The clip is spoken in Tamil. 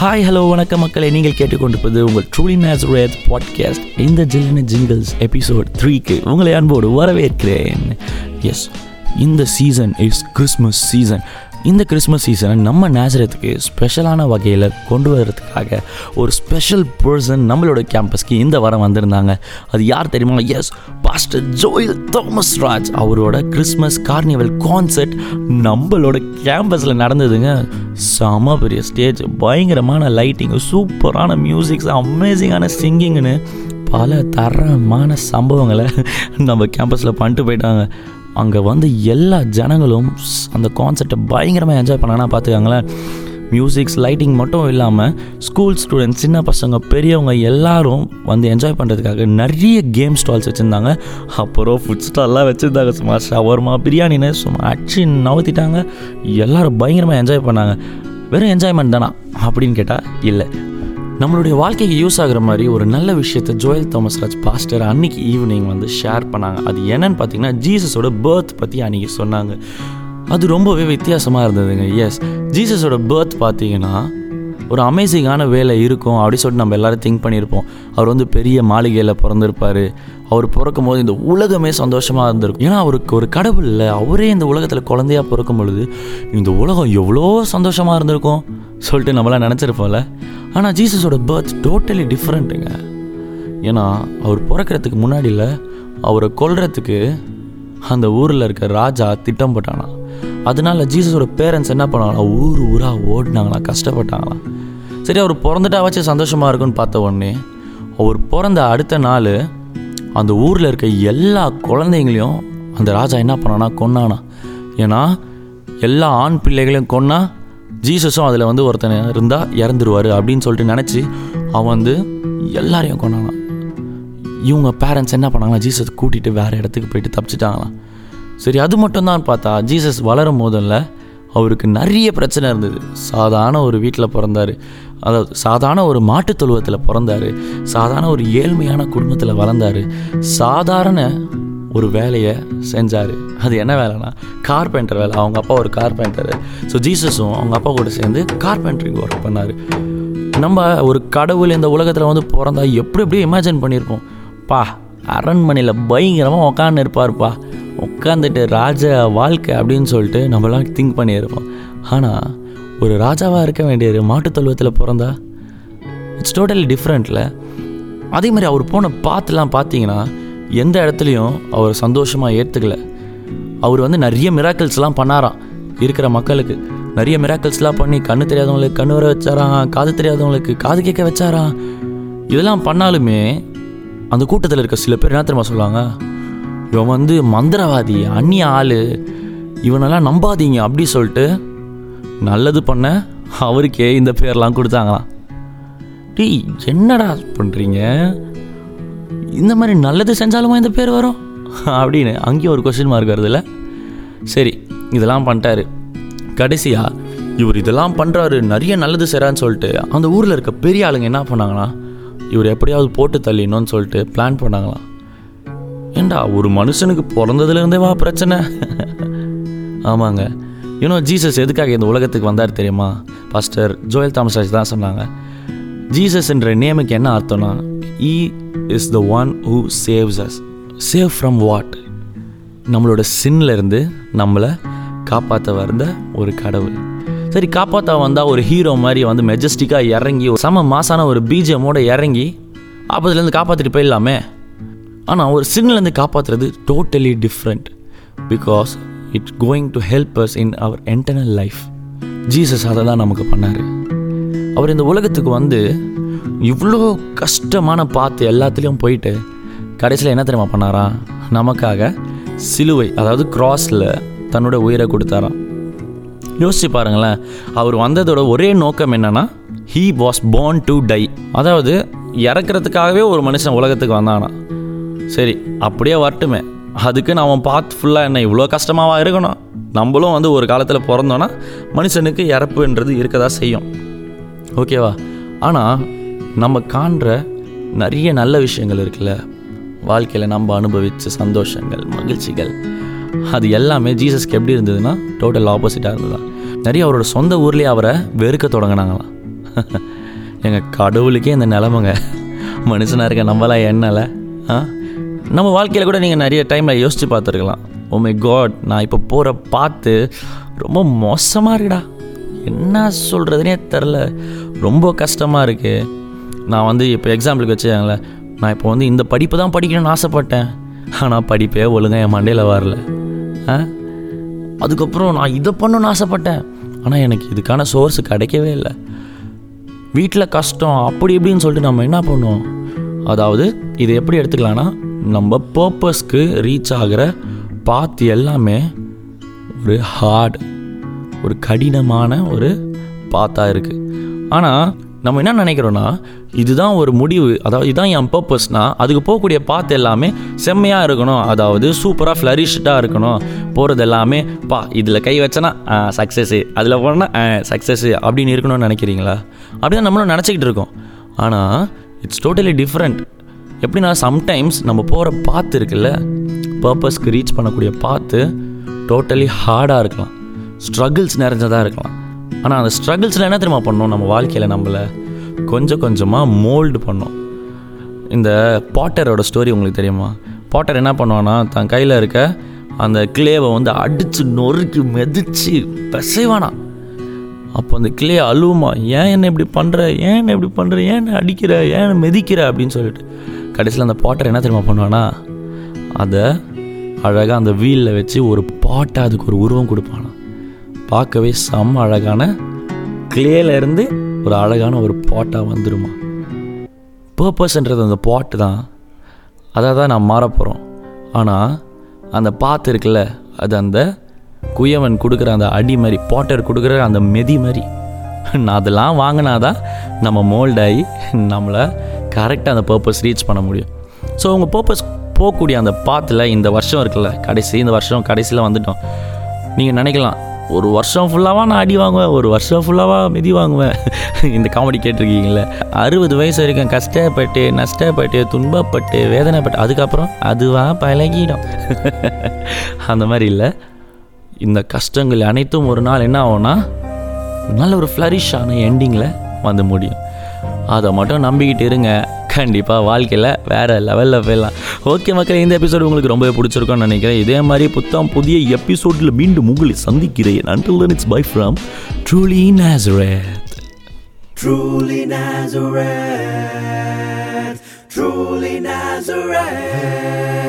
ஹாய் ஹலோ வணக்கம் மக்களை. நீங்கள் கேட்டுக்கொண்டிருப்பது உங்கள் ட்ரூலி நேசரேத் பாட்காஸ்ட் இந்த ஜில்லின ஜிங்கிள்ஸ் எபிசோட் த்ரீக்கு உங்களை அன்போடு வரவேற்கிறேன். எஸ் இந்த சீசன் இஸ் கிறிஸ்மஸ் சீசன் இந்த கிறிஸ்மஸ் சீசனை நம்ம நேசரத்துக்கு ஸ்பெஷலான வகையில் கொண்டு வர்றதுக்காக ஒரு ஸ்பெஷல் பர்சன் நம்மளோட கேம்பஸ்க்கு இந்த வாரம் வந்திருந்தாங்க. அது யார் தெரியுமா? Yes pastor Joel Thomas Raj அவரோட கிறிஸ்மஸ் கார்னிவல் கான்சர்ட் நம்மளோட கேம்பஸில் நடந்ததுங்க. செம பெரிய ஸ்டேஜ் பயங்கரமான லைட்டிங் சூப்பரான மியூசிக்ஸ் அமேசிங்கான சிங்கிங்னு பல தரமான சம்பவங்களை நம்ம கேம்பஸில் பண்ணிட்டு போயிட்டாங்க. அங்கே வந்து எல்லா ஜனங்களும் ஸ்- அந்த கான்செர்ட்டை பயங்கரமாக என்ஜாய் பண்ணாங்கன்னா பார்த்துக்காங்களேன். மியூசிக்ஸ் லைட்டிங் மட்டும் இல்லாமல் ஸ்கூல் ஸ்டூடெண்ட்ஸ் சின்ன பசங்க பெரியவங்க எல்லாரும் வந்து என்ஜாய் பண்ணுறதுக்காக நிறைய கேம் ஸ்டால்ஸ் வச்சுருந்தாங்க. அப்புறம் ஃபுட் ஸ்டால்லாம் வச்சுருந்தாங்க. சும்மா ஷவர்மா பிரியாணின்னு சும்மா அச்சு நவுத்திட்டாங்க. எல்லோரும் பயங்கரமாக என்ஜாய் பண்ணாங்க. வெறும் என்ஜாய்மெண்ட் தானா? அப்படின்னு கேட்டால் இல்லை. நம்மளுடைய வாழ்க்கைக்கு யூஸ் ஆகுற மாதிரி ஒரு நல்ல விஷயத்தை ஜோயல் தாமஸ் ராஜ் பாஸ்டர் அன்னைக்கு ஈவினிங் வந்து ஷேர் பண்ணாங்க. அது என்னன்னு பார்த்தீங்கன்னா ஜீசஸோட பர்த் பற்றி அன்றைக்கி சொன்னாங்க. அது ரொம்பவே வித்தியாசமாக இருந்ததுங்க. எஸ் ஜீசஸோட பர்த் பார்த்தீங்கன்னா ஒரு அமேசிங்கான வேலை இருக்கும் அப்படி சொல்லிட்டு நம்ம எல்லோரும் திங்க் பண்ணியிருப்போம். அவர் வந்து பெரிய மாளிகையில் பிறந்திருப்பார். அவர் பிறக்கும் போது இந்த உலகமே சந்தோஷமாக இருந்திருக்கும். ஏன்னா அவருக்கு ஒரு கடவுள் இல்லை. அவரே இந்த உலகத்தில் குழந்தையா பிறக்கும் பொழுது இந்த உலகம் எவ்வளோ சந்தோஷமாக இருந்திருக்கும். சொல்லிட்டு நம்மளாம் நினச்சிருப்போம்ல. ஆனால் ஜீசஸோட பர்த் டோட்டலி டிஃப்ரெண்ட்டுங்க ஏன்னா அவர் பிறக்கிறதுக்கு முன்னாடியில் அவரை கொல்றதுக்கு அந்த ஊரில் இருக்க ராஜா திட்டம் போட்டானா அதனால ஜீசஸோட பேரண்ட்ஸ் என்ன பண்ணாங்களாம் ஊர் ஊராக ஓடினாங்களாம் கஷ்டப்பட்டாங்களாம். சரி அவர் பிறந்துட்டா வச்சு சந்தோஷமாக இருக்குன்னு பார்த்த உடனே அவர் பிறந்த அடுத்த நாள் அந்த ஊரில் இருக்க எல்லா குழந்தைங்களையும் அந்த ராஜா என்ன பண்ணானா கொன்னானா ஏன்னா எல்லா ஆண் பிள்ளைகளையும் கொன்னா ஜீசஸும் அதில் வந்து ஒருத்தன் இருந்தால் இறந்துருவார் அப்படின்னு சொல்லிட்டு நினச்சி அவன் வந்து எல்லாரையும் கொண்டானான் இவங்க பேரண்ட்ஸ் என்ன பண்ணாங்களா ஜீசஸ் கூட்டிகிட்டு வேறு இடத்துக்கு போயிட்டு தப்பிச்சிட்டாங்களாம். சரி அது மட்டும்தான் பார்த்தா ஜீசஸ் வளரும் போதில் அவருக்கு நிறைய பிரச்சனை இருந்தது. சாதாரண ஒரு வீட்டில் பிறந்தார். அதாவது சாதாரண ஒரு மாட்டுத் தொழுவத்தில் பிறந்தார். சாதாரண ஒரு ஏழ்மையான குடும்பத்தில் வளர்ந்தார். சாதாரண ஒரு வேலையை செஞ்சார். அது என்ன வேலைனா கார்பெண்டர் வேலை. அவங்க அப்பா ஒரு கார்பெண்டர் ஸோ ஜீசஸும் அவங்க அப்பா கூட சேர்ந்து கார்பெண்டரிங் ஒர்க் பண்ணார். நம்ம ஒரு கடவுள் இந்த உலகத்தில் வந்து பிறந்தா எப்படி எப்படி இமேஜின் பண்ணியிருப்போம். பா அரண்மனையில் பயங்கரமாக உக்காந்து இருப்பார்ப்பா உட்காந்துட்டு ராஜ வாழ்க்கை அப்படின்னு சொல்லிட்டு நம்மளாம் திங்க் பண்ணியிருப்போம். ஆனால் ஒரு ராஜாவாக இருக்க வேண்டியது மாட்டுத் தொழுவத்தில் பிறந்தா இட்ஸ் டோட்டலி டிஃப்ரெண்ட்டில் அதே மாதிரி அவர் போன பாத்துலாம் பார்த்தீங்கன்னா எந்த இடத்துலையும் அவர் சந்தோஷமாக ஏற்றுக்கல அவர் வந்து நிறைய மிராக்கிள்ஸ்லாம் பண்ணாராம். இருக்கிற மக்களுக்கு நிறைய மிராக்கிள்ஸ்லாம் பண்ணி கண்ணு தெரியாதவங்களுக்கு கண்ணு வர வச்சாராம் காது தெரியாதவங்களுக்கு காது கேட்க வச்சாராம். இதெல்லாம் பண்ணாலுமே அந்த கூட்டத்தில் இருக்க சில பேர் என்ன தெரியுமா சொல்லுவாங்க? இவன் வந்து மந்திரவாதி அந்நிய ஆள். இவனெல்லாம் நம்பாதீங்க அப்படி சொல்லிட்டு நல்லது பண்ண அவருக்கே இந்த பேர்லாம் கொடுத்தாங்களாம். டீ என்னடா பண்ணுறீங்க இந்த மாதிரி நல்லது செஞ்சாலுமா இந்த பேர் வரும்? அப்படின்னு அங்கேயும் ஒரு கொஸ்டின் மார்க் வருதுல்ல? சரி இதெல்லாம் பண்ணிட்டாரு. கடைசியாக இவர் இதெல்லாம் பண்ணுறாரு நிறைய நல்லது செய்கிறான்னு சொல்லிட்டு அந்த ஊரில் இருக்க பெரிய ஆளுங்க என்ன பண்ணாங்கன்னா இவர் எப்படியாவது போட்டு தள்ளினோன்னு சொல்லிட்டு பிளான் பண்ணாங்களாம். ஏண்டா ஒரு மனுஷனுக்கு பிறந்ததுலேருந்தே வா பிரச்சனை. ஆமாங்க. யூனோ ஜீசஸ் எதுக்காக இந்த உலகத்துக்கு வந்தார் தெரியுமா? பாஸ்டர் ஜோயல் தாமஸ் தான் சொன்னாங்க. ஜீசஸ்ன்ற நேமுக்கு என்ன அர்த்தம்னா he is the one who saves us save from what நம்மளோட சின்ல இருந்து நம்மளை காப்பாற்ற வந்த ஒரு கடவுள். சரி காப்பாற்ற வந்தால் ஒரு ஹீரோ மாதிரி வந்து மெஜஸ்டிக்காக இறங்கி ஒரு செம மாசான ஒரு பீஜமோடு இறங்கி ஆப்பத்துலேருந்து காப்பாற்றிட்டு போயிடலாமே. ஆனால் ஒரு சின்லேருந்து காப்பாற்றுறது totally different because it going to help us in our eternal life Jesus அதை தான் நமக்கு பண்ணார். அவர் இந்த உலகத்துக்கு வந்து இவ்வளோ கஷ்டமான பார்த்து எல்லாத்துலேயும் போயிட்டு கடைசியில் என்ன தெரியுமா பண்ணாரா? நமக்காக சிலுவை அதாவது கிராஸில் தன்னோட உயிரை கொடுத்தாராம். யோசிச்சு பாருங்களேன் அவர் வந்ததோட ஒரே நோக்கம் என்னன்னா he was born to die அதாவது இறக்கிறதுக்காகவே ஒரு மனுஷன் உலகத்துக்கு வந்தானா. சரி அப்படியே வரட்டுமே. அதுக்கு அவன் பார்த்து ஃபுல்லாக என்ன இவ்வளோ கஷ்டமாவா இருக்கணும்? நம்மளும் வந்து ஒரு காலத்தில் பிறந்தோன்னா மனுஷனுக்கு இறப்புன்றது இருக்க தான் செய்யும். ஓகேவா? ஆனால் நம்ம காண்ற நிறைய நல்ல விஷயங்கள் இருக்குல்ல. வாழ்க்கையில் நம்ம அனுபவித்த சந்தோஷங்கள் மகிழ்ச்சிகள் அது எல்லாமே ஜீசஸ்க்கு எப்படி இருந்ததுன்னா டோட்டல் ஆப்போசிட்டாக இருந்ததா. நிறைய அவரோட சொந்த ஊர்லேயே அவரை வெறுக்க தொடங்கினாங்களாம். எங்கள் கடவுளுக்கே இந்த நிலமைங்க. மனுஷனாக இருக்க நம்மளாம் என்னல ஆ? நம்ம வாழ்க்கையில் கூட நீங்கள் நிறைய டைமில் யோசித்து பார்த்துருக்கலாம். ஓ oh மை காட் நான் இப்போ போகிற பார்த்து ரொம்ப மோசமாக இருக்குடா. என்ன சொல்கிறதுனே தெரில ரொம்ப கஷ்டமாக இருக்குது நான் வந்து இப்போ எக்ஸாம்பிளுக்கு வச்சுக்கோங்களேன் நான் இப்போ வந்து இந்த படிப்பு தான் படிக்கணும்னு ஆசைப்பட்டேன். ஆனால் படிப்பே ஒழுங்காக என் மண்டையில் வரல. ஆ? அதுக்கப்புறம் நான் இதை பண்ணணும்னு ஆசைப்பட்டேன். ஆனால் எனக்கு இதுக்கான சோர்ஸ் கிடைக்கவே இல்லை. வீட்டில் கஷ்டம் அப்படி இப்படின்னு சொல்லிட்டு நம்ம என்ன பண்ணுவோம்? அதாவது இதை எப்படி எடுத்துக்கலாம்னா நம்ம பர்பஸ்க்கு ரீச் ஆகிற பாத் எல்லாமே ஒரு ஹார்ட் ஒரு கடினமான ஒரு பாத்தாக இருக்குது ஆனால் நம்ம என்ன நினைக்கிறோன்னா இதுதான் ஒரு முடிவு அதாவது இதுதான் என் பர்பஸ்னால் அதுக்கு போகக்கூடிய பாத்து எல்லாமே செம்மையாக இருக்கணும். அதாவது சூப்பராக ஃப்ளரிஷ்டாக இருக்கணும். போகிறது எல்லாமே பா இதில் கை வச்சனா சக்ஸஸ்ஸு அதில் போனால் சக்ஸஸ்ஸு அப்படின்னு இருக்கணும்னு நினைக்கிறீங்களா? அப்படி தான் நம்மளும் நினச்சிக்கிட்டு இருக்கோம். ஆனால் இட்ஸ் டோட்டலி டிஃப்ரெண்ட் எப்படின்னா சம்டைம்ஸ் நம்ம போகிற பாத்து இருக்குல்ல பர்பஸ்க்கு ரீச் பண்ணக்கூடிய பாத்து டோட்டலி ஹார்டாக இருக்கலாம். ஸ்ட்ரகிள்ஸ் நிறைஞ்சதாக இருக்கலாம். ஆனால் அந்த ஸ்ட்ரகிள்ஸில் என்ன தெரியுமா பண்ணோம்? நம்ம வாழ்க்கையில் நம்மளை கொஞ்சம் கொஞ்சமாக மோல்டு பண்ணோம். இந்த பாட்டரோட ஸ்டோரி உங்களுக்கு தெரியுமா? பாட்டர் என்ன பண்ணுவான்னா தன் கையில் இருக்க அந்த கிளேவை வந்து அடித்து நொறுக்கி மெதிச்சு பிசைவானா அப்போ அந்த கிளே அழுவுமா? ஏன் என்ன இப்படி பண்ணுற ஏன் என்ன இப்படி பண்ணுற ஏன் என்ன அடிக்கிற? ஏன் மெதிக்கிற? அப்படின்னு சொல்லிட்டு. கடைசியில் அந்த பாட்டர் என்ன தெரியுமா பண்ணுவானா அதை அழகாக அந்த வீலில் வச்சு ஒரு பாட்டை அதுக்கு ஒரு உருவம் கொடுப்பானா பார்க்கவே செம்ம அழகான கிளேலேருந்து ஒரு அழகான ஒரு பாட்டாக வந்துடுமா பர்பஸ்ன்றது அந்த பாட்டு தான். அதை தான் நான் மாறப்போகிறோம் ஆனால் அந்த பாத்து இருக்குல்ல அது அந்த குயவன் கொடுக்குற அந்த அடி மாதிரி பாட்டர் கொடுக்குற அந்த மெதி மாதிரி. நான் அதெல்லாம் வாங்கினாதான் நம்ம மோல்டாகி நம்மளை கரெக்டாக அந்த பர்பஸ் ரீச் பண்ண முடியும். ஸோ உங்கள் பர்பஸ் போகக்கூடிய அந்த பாத்தில் இந்த வருஷம் இருக்குல்ல கடைசி இந்த வருஷம் கடைசியில் வந்துட்டோம். நீங்கள் நினைக்கலாம் ஒரு வருஷம் ஃபுல்லாக நான் அடி வாங்குவேன் ஒரு வருஷம் ஃபுல்லாக மிதி வாங்குவேன். இந்த காமெடி கேட்டிருக்கீங்களே அறுபது வயசு வரைக்கும் கஷ்டப்பட்டு நஷ்டப்பட்டு துன்பப்பட்டு வேதனைப்பட்டு அதுக்கப்புறம் அதுவாக பழகிடும். அந்த மாதிரி இல்லை. இந்த கஷ்டங்கள் அனைத்தும் ஒரு நாள் என்ன ஆகும்னா நல்ல ஒரு ஃப்ளரிஷான எண்டிங்கில் வந்து முடியும். அதை மட்டும் நம்பிக்கிட்டு இருங்க. கண்டிப்பாக வாழ்க்கையில் வேறு லெவலில் போயிடலாம். ஓகே மக்கள் இந்த எபிசோடு உங்களுக்கு ரொம்பவே பிடிச்சிருக்கும்னு நினைக்கிறேன். இதே மாதிரி புத்தம் புதிய எபிசோடில் மீண்டும் உங்களை சந்திக்கிறேன். Until then it's bye from truly Nazareth truly Nazareth, truly Nazareth.